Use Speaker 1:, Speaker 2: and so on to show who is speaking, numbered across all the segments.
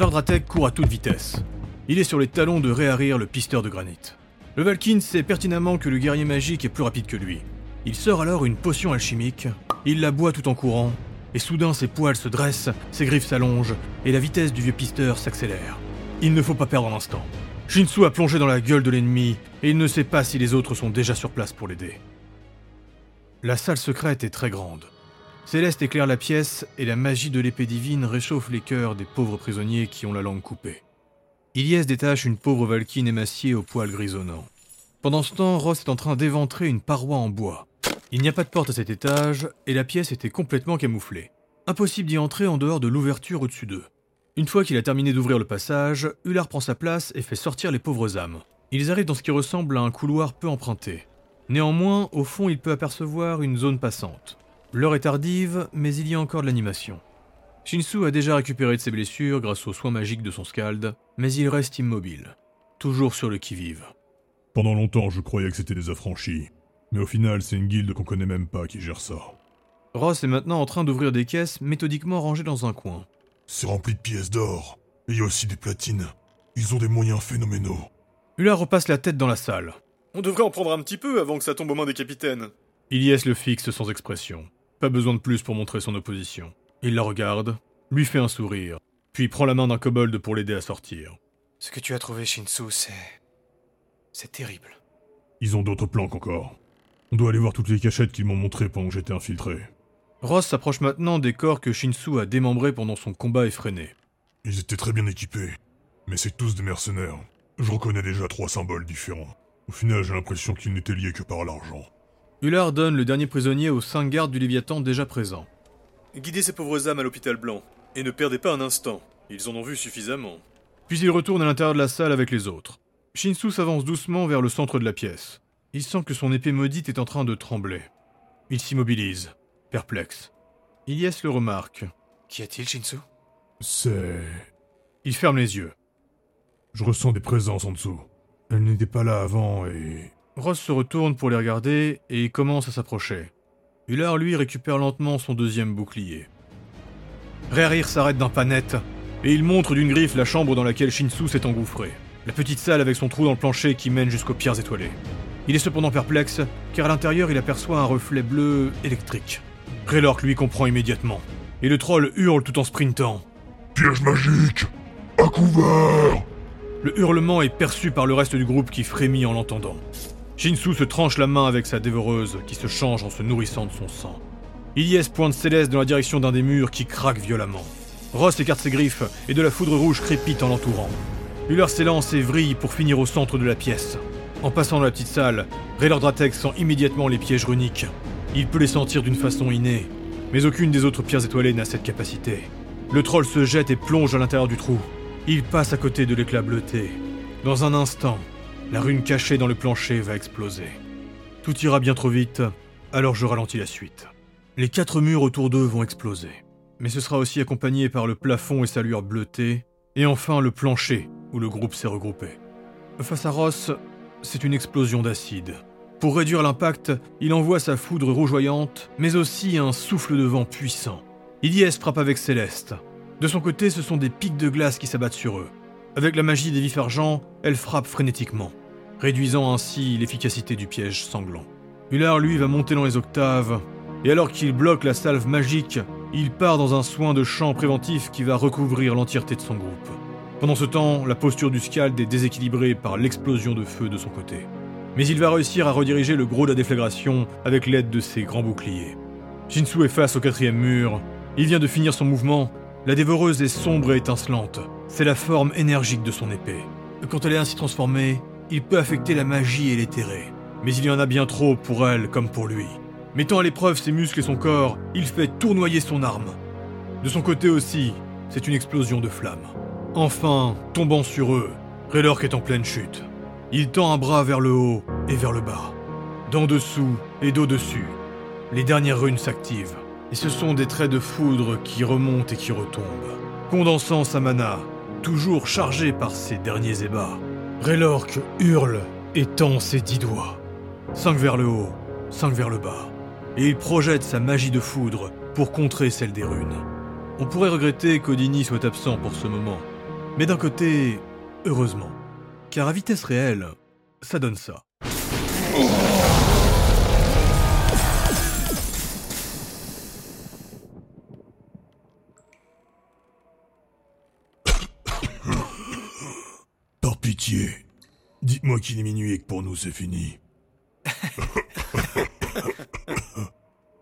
Speaker 1: Dratek court à toute vitesse. Il est sur les talons de Réharir, le pisteur de granit. Le Valkyne sait pertinemment que le guerrier magique est plus rapide que lui. Il sort alors une potion alchimique, il la boit tout en courant, et soudain ses poils se dressent, ses griffes s'allongent, et la vitesse du vieux pisteur s'accélère. Il ne faut pas perdre l'instant. Shinsu a plongé dans la gueule de l'ennemi, et il ne sait pas si les autres sont déjà sur place pour l'aider. La salle secrète est très grande. Céleste éclaire la pièce, et la magie de l'épée divine réchauffe les cœurs des pauvres prisonniers qui ont la langue coupée. Ilyes détache une pauvre Valkyne émaciée aux poils grisonnants. Pendant ce temps, Ross est en train d'éventrer une paroi en bois. Il n'y a pas de porte à cet étage, et la pièce était complètement camouflée. Impossible d'y entrer en dehors de l'ouverture au-dessus d'eux. Une fois qu'il a terminé d'ouvrir le passage, Hullard prend sa place et fait sortir les pauvres âmes. Ils arrivent dans ce qui ressemble à un couloir peu emprunté. Néanmoins, au fond, il peut apercevoir une zone passante. L'heure est tardive, mais il y a encore de l'animation. Shinsu a déjà récupéré de ses blessures grâce aux soins magiques de son scald, mais il reste immobile, toujours sur le qui-vive.
Speaker 2: Pendant longtemps, je croyais que c'était des affranchis, mais au final, c'est une guilde qu'on connaît même pas qui gère ça.
Speaker 1: Ross est maintenant en train d'ouvrir des caisses méthodiquement rangées dans un coin.
Speaker 2: C'est rempli de pièces d'or, et il y a aussi des platines. Ils ont des moyens phénoménaux.
Speaker 1: Hula repasse la tête dans la salle.
Speaker 3: On devrait en prendre un petit peu avant que ça tombe aux mains des capitaines.
Speaker 1: Ilyes le fixe sans expression. Pas besoin de plus pour montrer son opposition. Il la regarde, lui fait un sourire, puis prend la main d'un kobold pour l'aider à sortir.
Speaker 4: Ce que tu as trouvé, Shinsu, c'est. C'est terrible.
Speaker 2: Ils ont d'autres plans qu'encore. On doit aller voir toutes les cachettes qu'ils m'ont montrées pendant que j'étais infiltré.
Speaker 1: Ross s'approche maintenant des corps que Shinsu a démembrés pendant son combat effréné.
Speaker 2: Ils étaient très bien équipés, mais c'est tous des mercenaires. Je reconnais déjà trois symboles différents. Au final, j'ai l'impression qu'ils n'étaient liés que par l'argent.
Speaker 1: Hullard donne le dernier prisonnier aux cinq gardes du Léviathan déjà présents.
Speaker 3: Guidez ces pauvres âmes à l'hôpital blanc, et ne perdez pas un instant. Ils en ont vu suffisamment.
Speaker 1: Puis il retourne à l'intérieur de la salle avec les autres. Shinsu s'avance doucement vers le centre de la pièce. Il sent que son épée maudite est en train de trembler. Il s'immobilise, perplexe. Ilyes le remarque.
Speaker 4: Qu'y a-t-il, Shinsu?
Speaker 2: C'est...
Speaker 1: Il ferme les yeux.
Speaker 2: Je ressens des présences en dessous. Elles n'étaient pas là avant et...
Speaker 1: Ross se retourne pour les regarder et commence à s'approcher. Hullard, lui, récupère lentement son deuxième bouclier. Réarir s'arrête d'un pas net, et il montre d'une griffe la chambre dans laquelle Shinsu s'est engouffré. La petite salle avec son trou dans le plancher qui mène jusqu'aux pierres étoilées. Il est cependant perplexe, car à l'intérieur il aperçoit un reflet bleu électrique. Raylork lui comprend immédiatement, et le troll hurle tout en sprintant.
Speaker 2: Piège magique À couvert
Speaker 1: Le hurlement est perçu par le reste du groupe qui frémit en l'entendant. Shinsu se tranche la main avec sa dévoreuse, qui se change en se nourrissant de son sang. Ilyes pointe Céleste dans la direction d'un des murs qui craque violemment. Ross écarte ses griffes et de la foudre rouge crépite en l'entourant. Huller s'élance et vrille pour finir au centre de la pièce. En passant dans la petite salle, Raylor Dratek sent immédiatement les pièges runiques. Il peut les sentir d'une façon innée, mais aucune des autres pierres étoilées n'a cette capacité. Le troll se jette et plonge à l'intérieur du trou. Il passe à côté de l'éclat bleuté. Dans un instant, la rune cachée dans le plancher va exploser. Tout ira bien trop vite, alors je ralentis la suite. Les quatre murs autour d'eux vont exploser. Mais ce sera aussi accompagné par le plafond et sa lueur bleutée, et enfin le plancher où le groupe s'est regroupé. Face à Ross, c'est une explosion d'acide. Pour réduire l'impact, il envoie sa foudre rougeoyante, mais aussi un souffle de vent puissant. Ilyes frappe avec Céleste. De son côté, ce sont des pics de glace qui s'abattent sur eux. Avec la magie des vifs argent, elle frappe frénétiquement réduisant ainsi l'efficacité du piège sanglant. Hullard, lui, va monter dans les octaves, et alors qu'il bloque la salve magique, il part dans un soin de chant préventif qui va recouvrir l'entièreté de son groupe. Pendant ce temps, la posture du Scald est déséquilibrée par l'explosion de feu de son côté. Mais il va réussir à rediriger le gros de la déflagration avec l'aide de ses grands boucliers. Shinsu est face au quatrième mur. Il vient de finir son mouvement. La dévoreuse est sombre et étincelante. C'est la forme énergique de son épée. Quand elle est ainsi transformée, il peut affecter la magie et l'éthérer. Mais il y en a bien trop pour elle comme pour lui. Mettant à l'épreuve ses muscles et son corps, il fait tournoyer son arme. De son côté aussi, c'est une explosion de flammes. Enfin, tombant sur eux, Raylork est en pleine chute. Il tend un bras vers le haut et vers le bas. D'en dessous et d'au-dessus, les dernières runes s'activent. Et ce sont des traits de foudre qui remontent et qui retombent, condensant sa mana, toujours chargée par ses derniers ébats. Raylork hurle et tend ses dix doigts. Cinq vers le haut, cinq vers le bas. Et il projette sa magie de foudre pour contrer celle des runes. On pourrait regretter qu'Odini soit absent pour ce moment, Mais d'un côté, heureusement. Car à vitesse réelle, ça donne ça.
Speaker 2: Par qu'il est minuit et que pour nous c'est fini.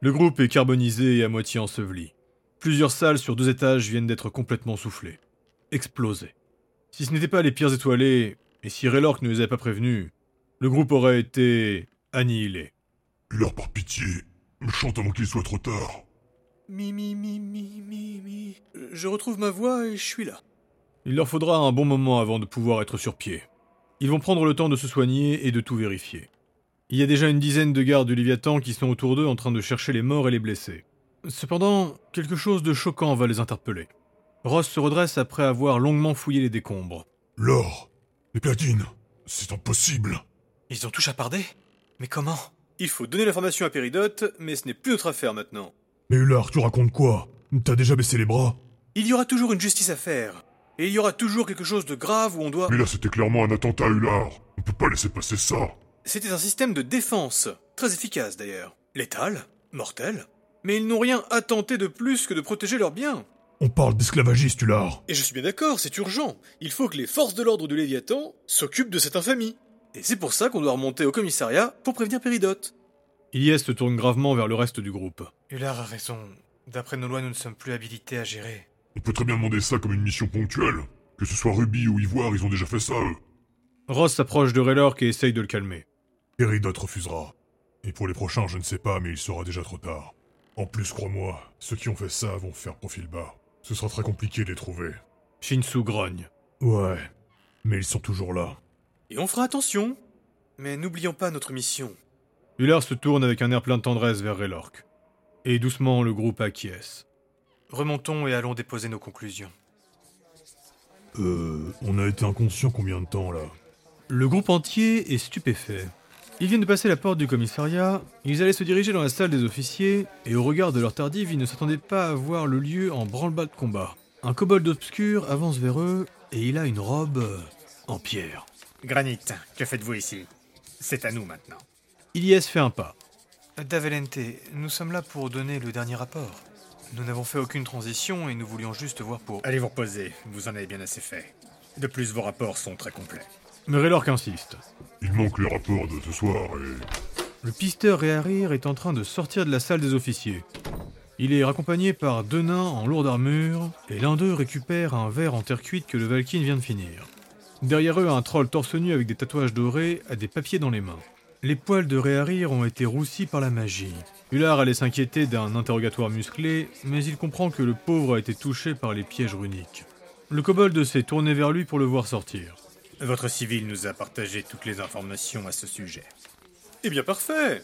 Speaker 1: Le groupe est carbonisé et à moitié enseveli. Plusieurs salles sur deux étages viennent d'être complètement soufflées. Explosées. Si ce n'était pas les pires étoilés, et si Raylork ne les avait pas prévenus, le groupe aurait été annihilé.
Speaker 2: Leur par pitié, chante avant qu'il soit trop tard.
Speaker 3: Mi, mi, mi, mi, mi, mi. Je retrouve ma voix et je suis là.
Speaker 1: Il leur faudra un bon moment avant de pouvoir être sur pied. Ils vont prendre le temps de se soigner et de tout vérifier. Il y a déjà une dizaine de gardes du Léviathan qui sont autour d'eux en train de chercher les morts et les blessés. Cependant, quelque chose de choquant va les interpeller. Ross se redresse après avoir longuement fouillé les décombres.
Speaker 2: L'or, les platines, c'est impossible.
Speaker 4: Ils ont tout chapardé? Mais comment?
Speaker 3: Il faut donner l'information à Péridote, mais ce n'est plus notre affaire maintenant.
Speaker 2: Mais Ular, tu racontes quoi? T'as déjà baissé les bras?
Speaker 3: Il y aura toujours une justice à faire. Et il y aura toujours quelque chose de grave où on doit...
Speaker 2: Mais là c'était clairement un attentat, Ular. On peut pas laisser passer ça.
Speaker 3: C'était un système de défense, très efficace d'ailleurs. Létal, mortel. Mais ils n'ont rien à tenter de plus que de protéger leurs biens.
Speaker 2: On parle d'esclavagistes, Ular.
Speaker 3: Et je suis bien d'accord, c'est urgent. Il faut que les forces de l'ordre du Léviathan s'occupent de cette infamie. Et c'est pour ça qu'on doit remonter au commissariat pour prévenir Péridote.
Speaker 1: Ilyes se tourne gravement vers le reste du groupe.
Speaker 4: Ular a raison. D'après nos lois, nous ne sommes plus habilités à gérer.
Speaker 2: On peut très bien demander ça comme une mission ponctuelle. Que ce soit Ruby ou Ivoire, ils ont déjà fait ça, eux.
Speaker 1: Ross s'approche de Raylork et essaye de le calmer.
Speaker 2: Péridote refusera. Et pour les prochains, je ne sais pas, mais il sera déjà trop tard. En plus, crois-moi, ceux qui ont fait ça vont faire profil bas. Ce sera très compliqué de les trouver.
Speaker 1: Shinsu grogne.
Speaker 2: Ouais, mais ils sont toujours là.
Speaker 3: Et on fera attention. Mais n'oublions pas notre mission.
Speaker 1: Ular se tourne avec un air plein de tendresse vers Raylork. Et doucement, le groupe acquiesce.
Speaker 4: Remontons et allons déposer nos conclusions.
Speaker 2: Euh, on a été inconscient combien de temps là
Speaker 1: Le groupe entier est stupéfait. Ils viennent de passer la porte du commissariat, ils allaient se diriger dans la salle des officiers, et au regard de leur tardive, ils ne s'attendaient pas à voir le lieu en branle-bas de combat. Un kobold obscur avance vers eux, et il a une robe en pierre.
Speaker 5: Granit, que faites-vous ici? C'est à nous maintenant.
Speaker 1: Ilyes fait un pas.
Speaker 4: Davelente, nous sommes là pour donner le dernier rapport. Nous n'avons fait aucune transition et nous voulions juste voir pour...
Speaker 5: Allez vous reposer, vous en avez bien assez fait. De plus, vos rapports sont très complets.
Speaker 1: Mais Raylork insiste.
Speaker 2: Il manque les rapports de ce soir et...
Speaker 1: Le pisteur Réharir est en train de sortir de la salle des officiers. Il est raccompagné par deux nains en lourde armure, et l'un d'eux récupère un verre en terre cuite que le Valkyne vient de finir. Derrière eux, un troll torse nu avec des tatouages dorés a des papiers dans les mains. Les poils de Réharir ont été roussis par la magie. Hullard allait s'inquiéter d'un interrogatoire musclé, mais il comprend que le pauvre a été touché par les pièges runiques. Le kobold s'est tourné vers lui pour le voir sortir.
Speaker 5: Votre civil nous a partagé toutes les informations à ce sujet.
Speaker 3: Eh bien parfait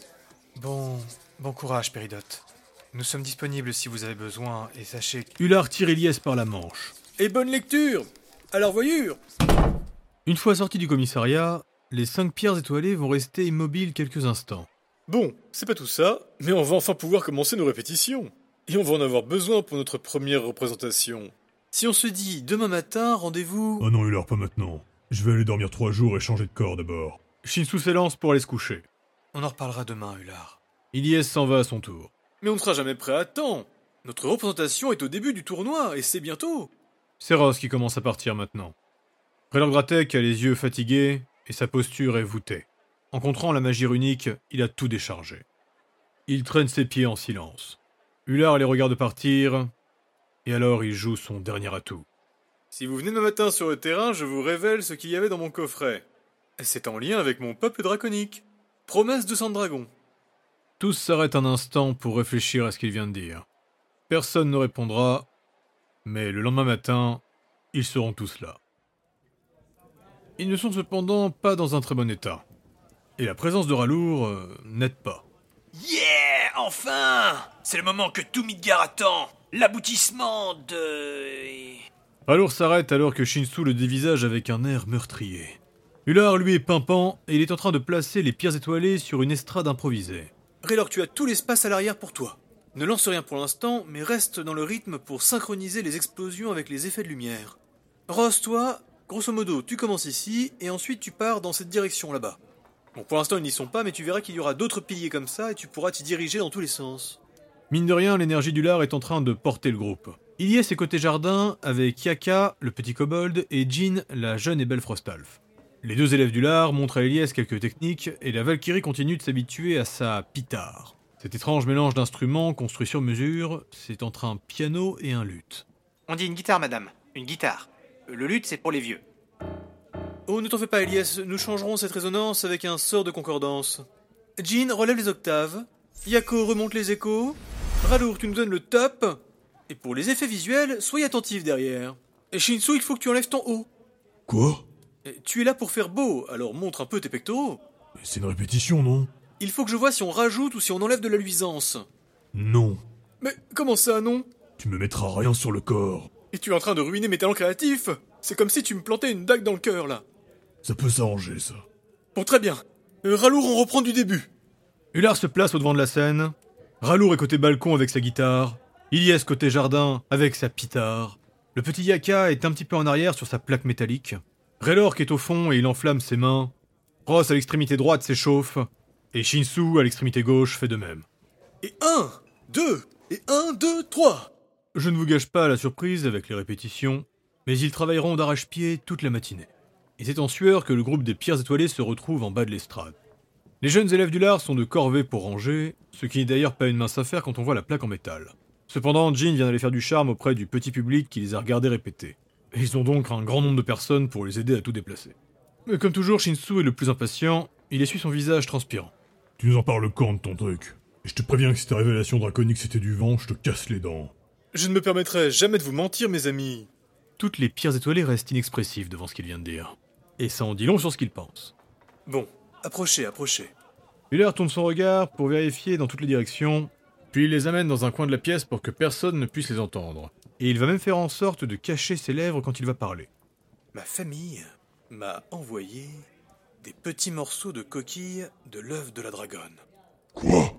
Speaker 4: Bon... Bon courage, Péridote. Nous sommes disponibles si vous avez besoin, et sachez que...
Speaker 1: Hullard tire Ilyes par la manche.
Speaker 3: Et bonne lecture À la revoyure
Speaker 1: Une fois sortis du commissariat, les cinq pierres étoilées vont rester immobiles quelques instants.
Speaker 3: Bon, c'est pas tout ça, mais on va enfin pouvoir commencer nos répétitions. Et on va en avoir besoin pour notre première représentation. Si on se dit demain matin, rendez-vous...
Speaker 2: Oh non, Ular, pas maintenant. Je vais aller dormir trois jours et changer de corps d'abord.
Speaker 1: Shinsu s'élance pour aller se coucher.
Speaker 4: On en reparlera demain, Ular.
Speaker 1: Ilyes s'en va à son tour.
Speaker 3: Mais on ne sera jamais prêt à temps. Notre représentation est au début du tournoi, et c'est bientôt.
Speaker 1: C'est Ross qui commence à partir maintenant. Raylor Gratek a les yeux fatigués et sa posture est voûtée. Rencontrant la magie runique, il a tout déchargé. Il traîne ses pieds en silence. Hullard les regarde partir, et alors il joue son dernier atout.
Speaker 3: Si vous venez demain matin sur le terrain, je vous révèle ce qu'il y avait dans mon coffret. C'est en lien avec mon peuple draconique. Promesse de sang dragon.
Speaker 1: Tous s'arrêtent un instant pour réfléchir à ce qu'il vient de dire. Personne ne répondra, mais le lendemain matin, ils seront tous là. Ils ne sont cependant pas dans un très bon état. Et la présence de Ralour euh, n'aide pas.
Speaker 6: Yeah Enfin C'est le moment que tout Midgar attend L'aboutissement de...
Speaker 1: Ralour s'arrête alors que Shinsu le dévisage avec un air meurtrier. Hullard lui est pimpant et il est en train de placer les pierres étoilées sur une estrade improvisée.
Speaker 3: Raylor, tu as tout l'espace à l'arrière pour toi. Ne lance rien pour l'instant, mais reste dans le rythme pour synchroniser les explosions avec les effets de lumière. Ross, toi, grosso modo, tu commences ici, et ensuite tu pars dans cette direction là-bas. Bon, pour l'instant, ils n'y sont pas, mais tu verras qu'il y aura d'autres piliers comme ça, et tu pourras t'y diriger dans tous les sens.
Speaker 1: Mine de rien, l'énergie du lard est en train de porter le groupe. Il y est ses côtés jardin avec Yaka, le petit kobold, et Jean, la jeune et belle Frostalf. Les deux élèves du lard montrent à Elias quelques techniques, et la Valkyrie continue de s'habituer à sa pitare. Cet étrange mélange d'instruments construits sur mesure, c'est entre un piano et un luth.
Speaker 4: On dit une guitare, madame. Une guitare. Le luth, c'est pour les vieux.
Speaker 3: Oh, ne t'en fais pas, Elias, nous changerons cette résonance avec un sort de concordance. Jean, relève les octaves. Yako remonte les échos. Ralour, tu nous donnes le top. Et pour les effets visuels, soyez attentif derrière. Et Shinsu, il faut que tu enlèves ton haut.
Speaker 2: Quoi?
Speaker 3: Et Tu es là pour faire beau, alors montre un peu tes pectoraux.
Speaker 2: Mais C'est une répétition, non?
Speaker 3: Il faut que je vois si on rajoute ou si on enlève de la luisance.
Speaker 2: Non.
Speaker 3: Mais comment ça, non?
Speaker 2: Tu me mettras rien sur le corps.
Speaker 3: Et tu es en train de ruiner mes talents créatifs C'est comme si tu me plantais une dague dans le cœur, là.
Speaker 2: Ça peut s'arranger, ça.
Speaker 3: Bon, très bien. Euh, Ralour, on reprend du début.
Speaker 1: Ular se place au devant de la scène. Ralour est côté balcon avec sa guitare. Ilyes côté jardin avec sa pitare. Le petit Yaka est un petit peu en arrière sur sa plaque métallique. Raylork est au fond et il enflamme ses mains. Ross à l'extrémité droite s'échauffe. Et Shinsu à l'extrémité gauche fait de même.
Speaker 3: Et un, deux, et un, deux, trois.
Speaker 1: Je ne vous gâche pas la surprise avec les répétitions, mais ils travailleront d'arrache-pied toute la matinée. Et c'est en sueur que le groupe des pierres étoilées se retrouve en bas de l'estrade. Les jeunes élèves du lard sont de corvée pour ranger, ce qui n'est d'ailleurs pas une mince affaire quand on voit la plaque en métal. Cependant, Jean vient d'aller faire du charme auprès du petit public qui les a regardés répéter. Ils ont donc un grand nombre de personnes pour les aider à tout déplacer. Mais comme toujours, Shinsu est le plus impatient, il essuie son visage transpirant.
Speaker 2: Tu nous en parles quand de ton truc? Et je te préviens que si tes révélations draconiques c'était du vent, je te casse les dents.
Speaker 3: Je ne me permettrai jamais de vous mentir, mes amis.
Speaker 1: Toutes les pierres étoilées restent inexpressives devant ce qu'il vient de dire. Et ça en dit long sur ce qu'il pense.
Speaker 3: Bon, approchez, approchez.
Speaker 1: Huller tourne son regard pour vérifier dans toutes les directions, puis il les amène dans un coin de la pièce pour que personne ne puisse les entendre. Et il va même faire en sorte de cacher ses lèvres quand il va parler.
Speaker 3: Ma famille m'a envoyé des petits morceaux de coquille de l'œuf de la dragonne.
Speaker 2: Quoi?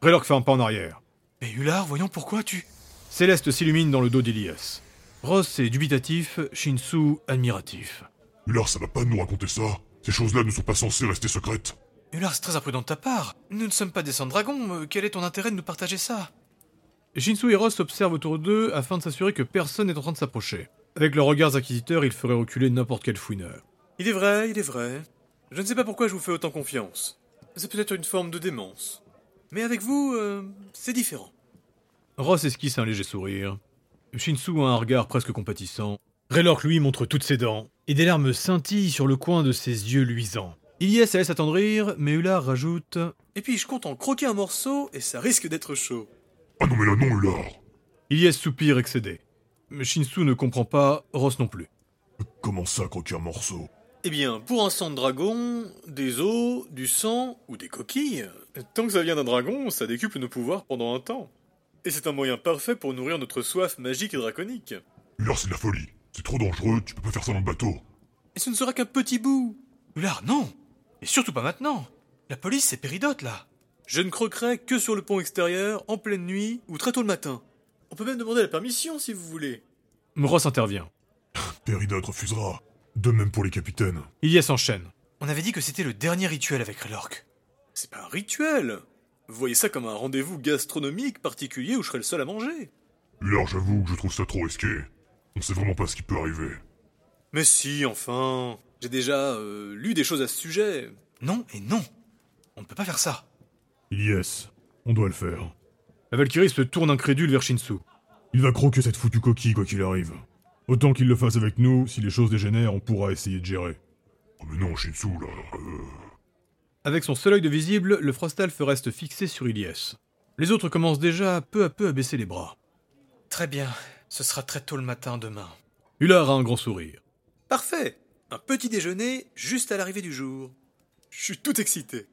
Speaker 1: Raylork fait un pas en arrière.
Speaker 4: Mais Ular, voyons pourquoi tu.
Speaker 1: Céleste s'illumine dans le dos d'Ilias. Ross est dubitatif, Shinsu admiratif.
Speaker 2: Ular, ça va pas nous raconter ça Ces choses-là ne sont pas censées rester secrètes.
Speaker 4: Ular, c'est très imprudent de ta part. Nous ne sommes pas des sangs dragons. euh, Quel est ton intérêt de nous partager ça?
Speaker 1: Shinsu et Ross observent autour d'eux afin de s'assurer que personne n'est en train de s'approcher. Avec leurs regards inquisiteurs, ils feraient reculer n'importe quel fouineur.
Speaker 3: Il est vrai, il est vrai. Je ne sais pas pourquoi je vous fais autant confiance. C'est peut-être une forme de démence. Mais avec vous, euh, c'est différent.
Speaker 1: Ross esquisse un léger sourire. Shinsu a un regard presque compatissant. Raylork lui montre toutes ses dents, et des larmes scintillent sur le coin de ses yeux luisants. Ilyes se laisse attendrir, mais Ular rajoute
Speaker 3: Et puis je compte en croquer un morceau et ça risque d'être chaud.
Speaker 2: Ah non mais là non, Ular
Speaker 1: Ilyes soupire excédé. Mais Shinsu ne comprend pas, Ross non plus.
Speaker 2: Comment ça, croquer un morceau?
Speaker 3: Eh bien, pour un sang de dragon, des os, du sang ou des coquilles, tant que ça vient d'un dragon, ça décuple nos pouvoirs pendant un temps. Et c'est un moyen parfait pour nourrir notre soif magique et draconique.
Speaker 2: Ular, c'est de la folie. C'est trop dangereux, tu peux pas faire ça dans le bateau.
Speaker 3: Et ce ne sera qu'un petit bout.
Speaker 4: Ular, non Et surtout pas maintenant La police, c'est Péridote, là
Speaker 3: Je ne croquerai que sur le pont extérieur, en pleine nuit ou très tôt le matin. On peut même demander la permission si vous voulez.
Speaker 1: Ross intervient.
Speaker 2: Péridote refusera. De même pour les capitaines.
Speaker 1: Ilyes enchaîne.
Speaker 4: On avait dit que c'était le dernier rituel avec Raylork.
Speaker 3: C'est pas un rituel. Vous voyez ça comme un rendez-vous gastronomique particulier où je serai le seul à manger.
Speaker 2: Ular, j'avoue que je trouve ça trop risqué. On sait vraiment pas ce qui peut arriver.
Speaker 3: Mais si, enfin. J'ai déjà euh, lu des choses à ce sujet.
Speaker 4: Non et non On ne peut pas faire ça.
Speaker 2: Yes, on doit le faire.
Speaker 1: La Valkyrie se tourne incrédule vers Shinsu.
Speaker 2: Il va croquer cette foutue coquille quoi qu'il arrive. Autant qu'il le fasse avec nous, si les choses dégénèrent, on pourra essayer de gérer. Oh mais non, Shinsu, là... euh,
Speaker 1: Avec son seul œil de visible, le Frostalf reste fixé sur Ilyes. Les autres commencent déjà peu à peu à baisser les bras.
Speaker 4: Très bien. Ce sera très tôt le matin demain.
Speaker 1: Ular a un grand sourire.
Speaker 3: Parfait. Un petit déjeuner juste à l'arrivée du jour. Je suis tout excité.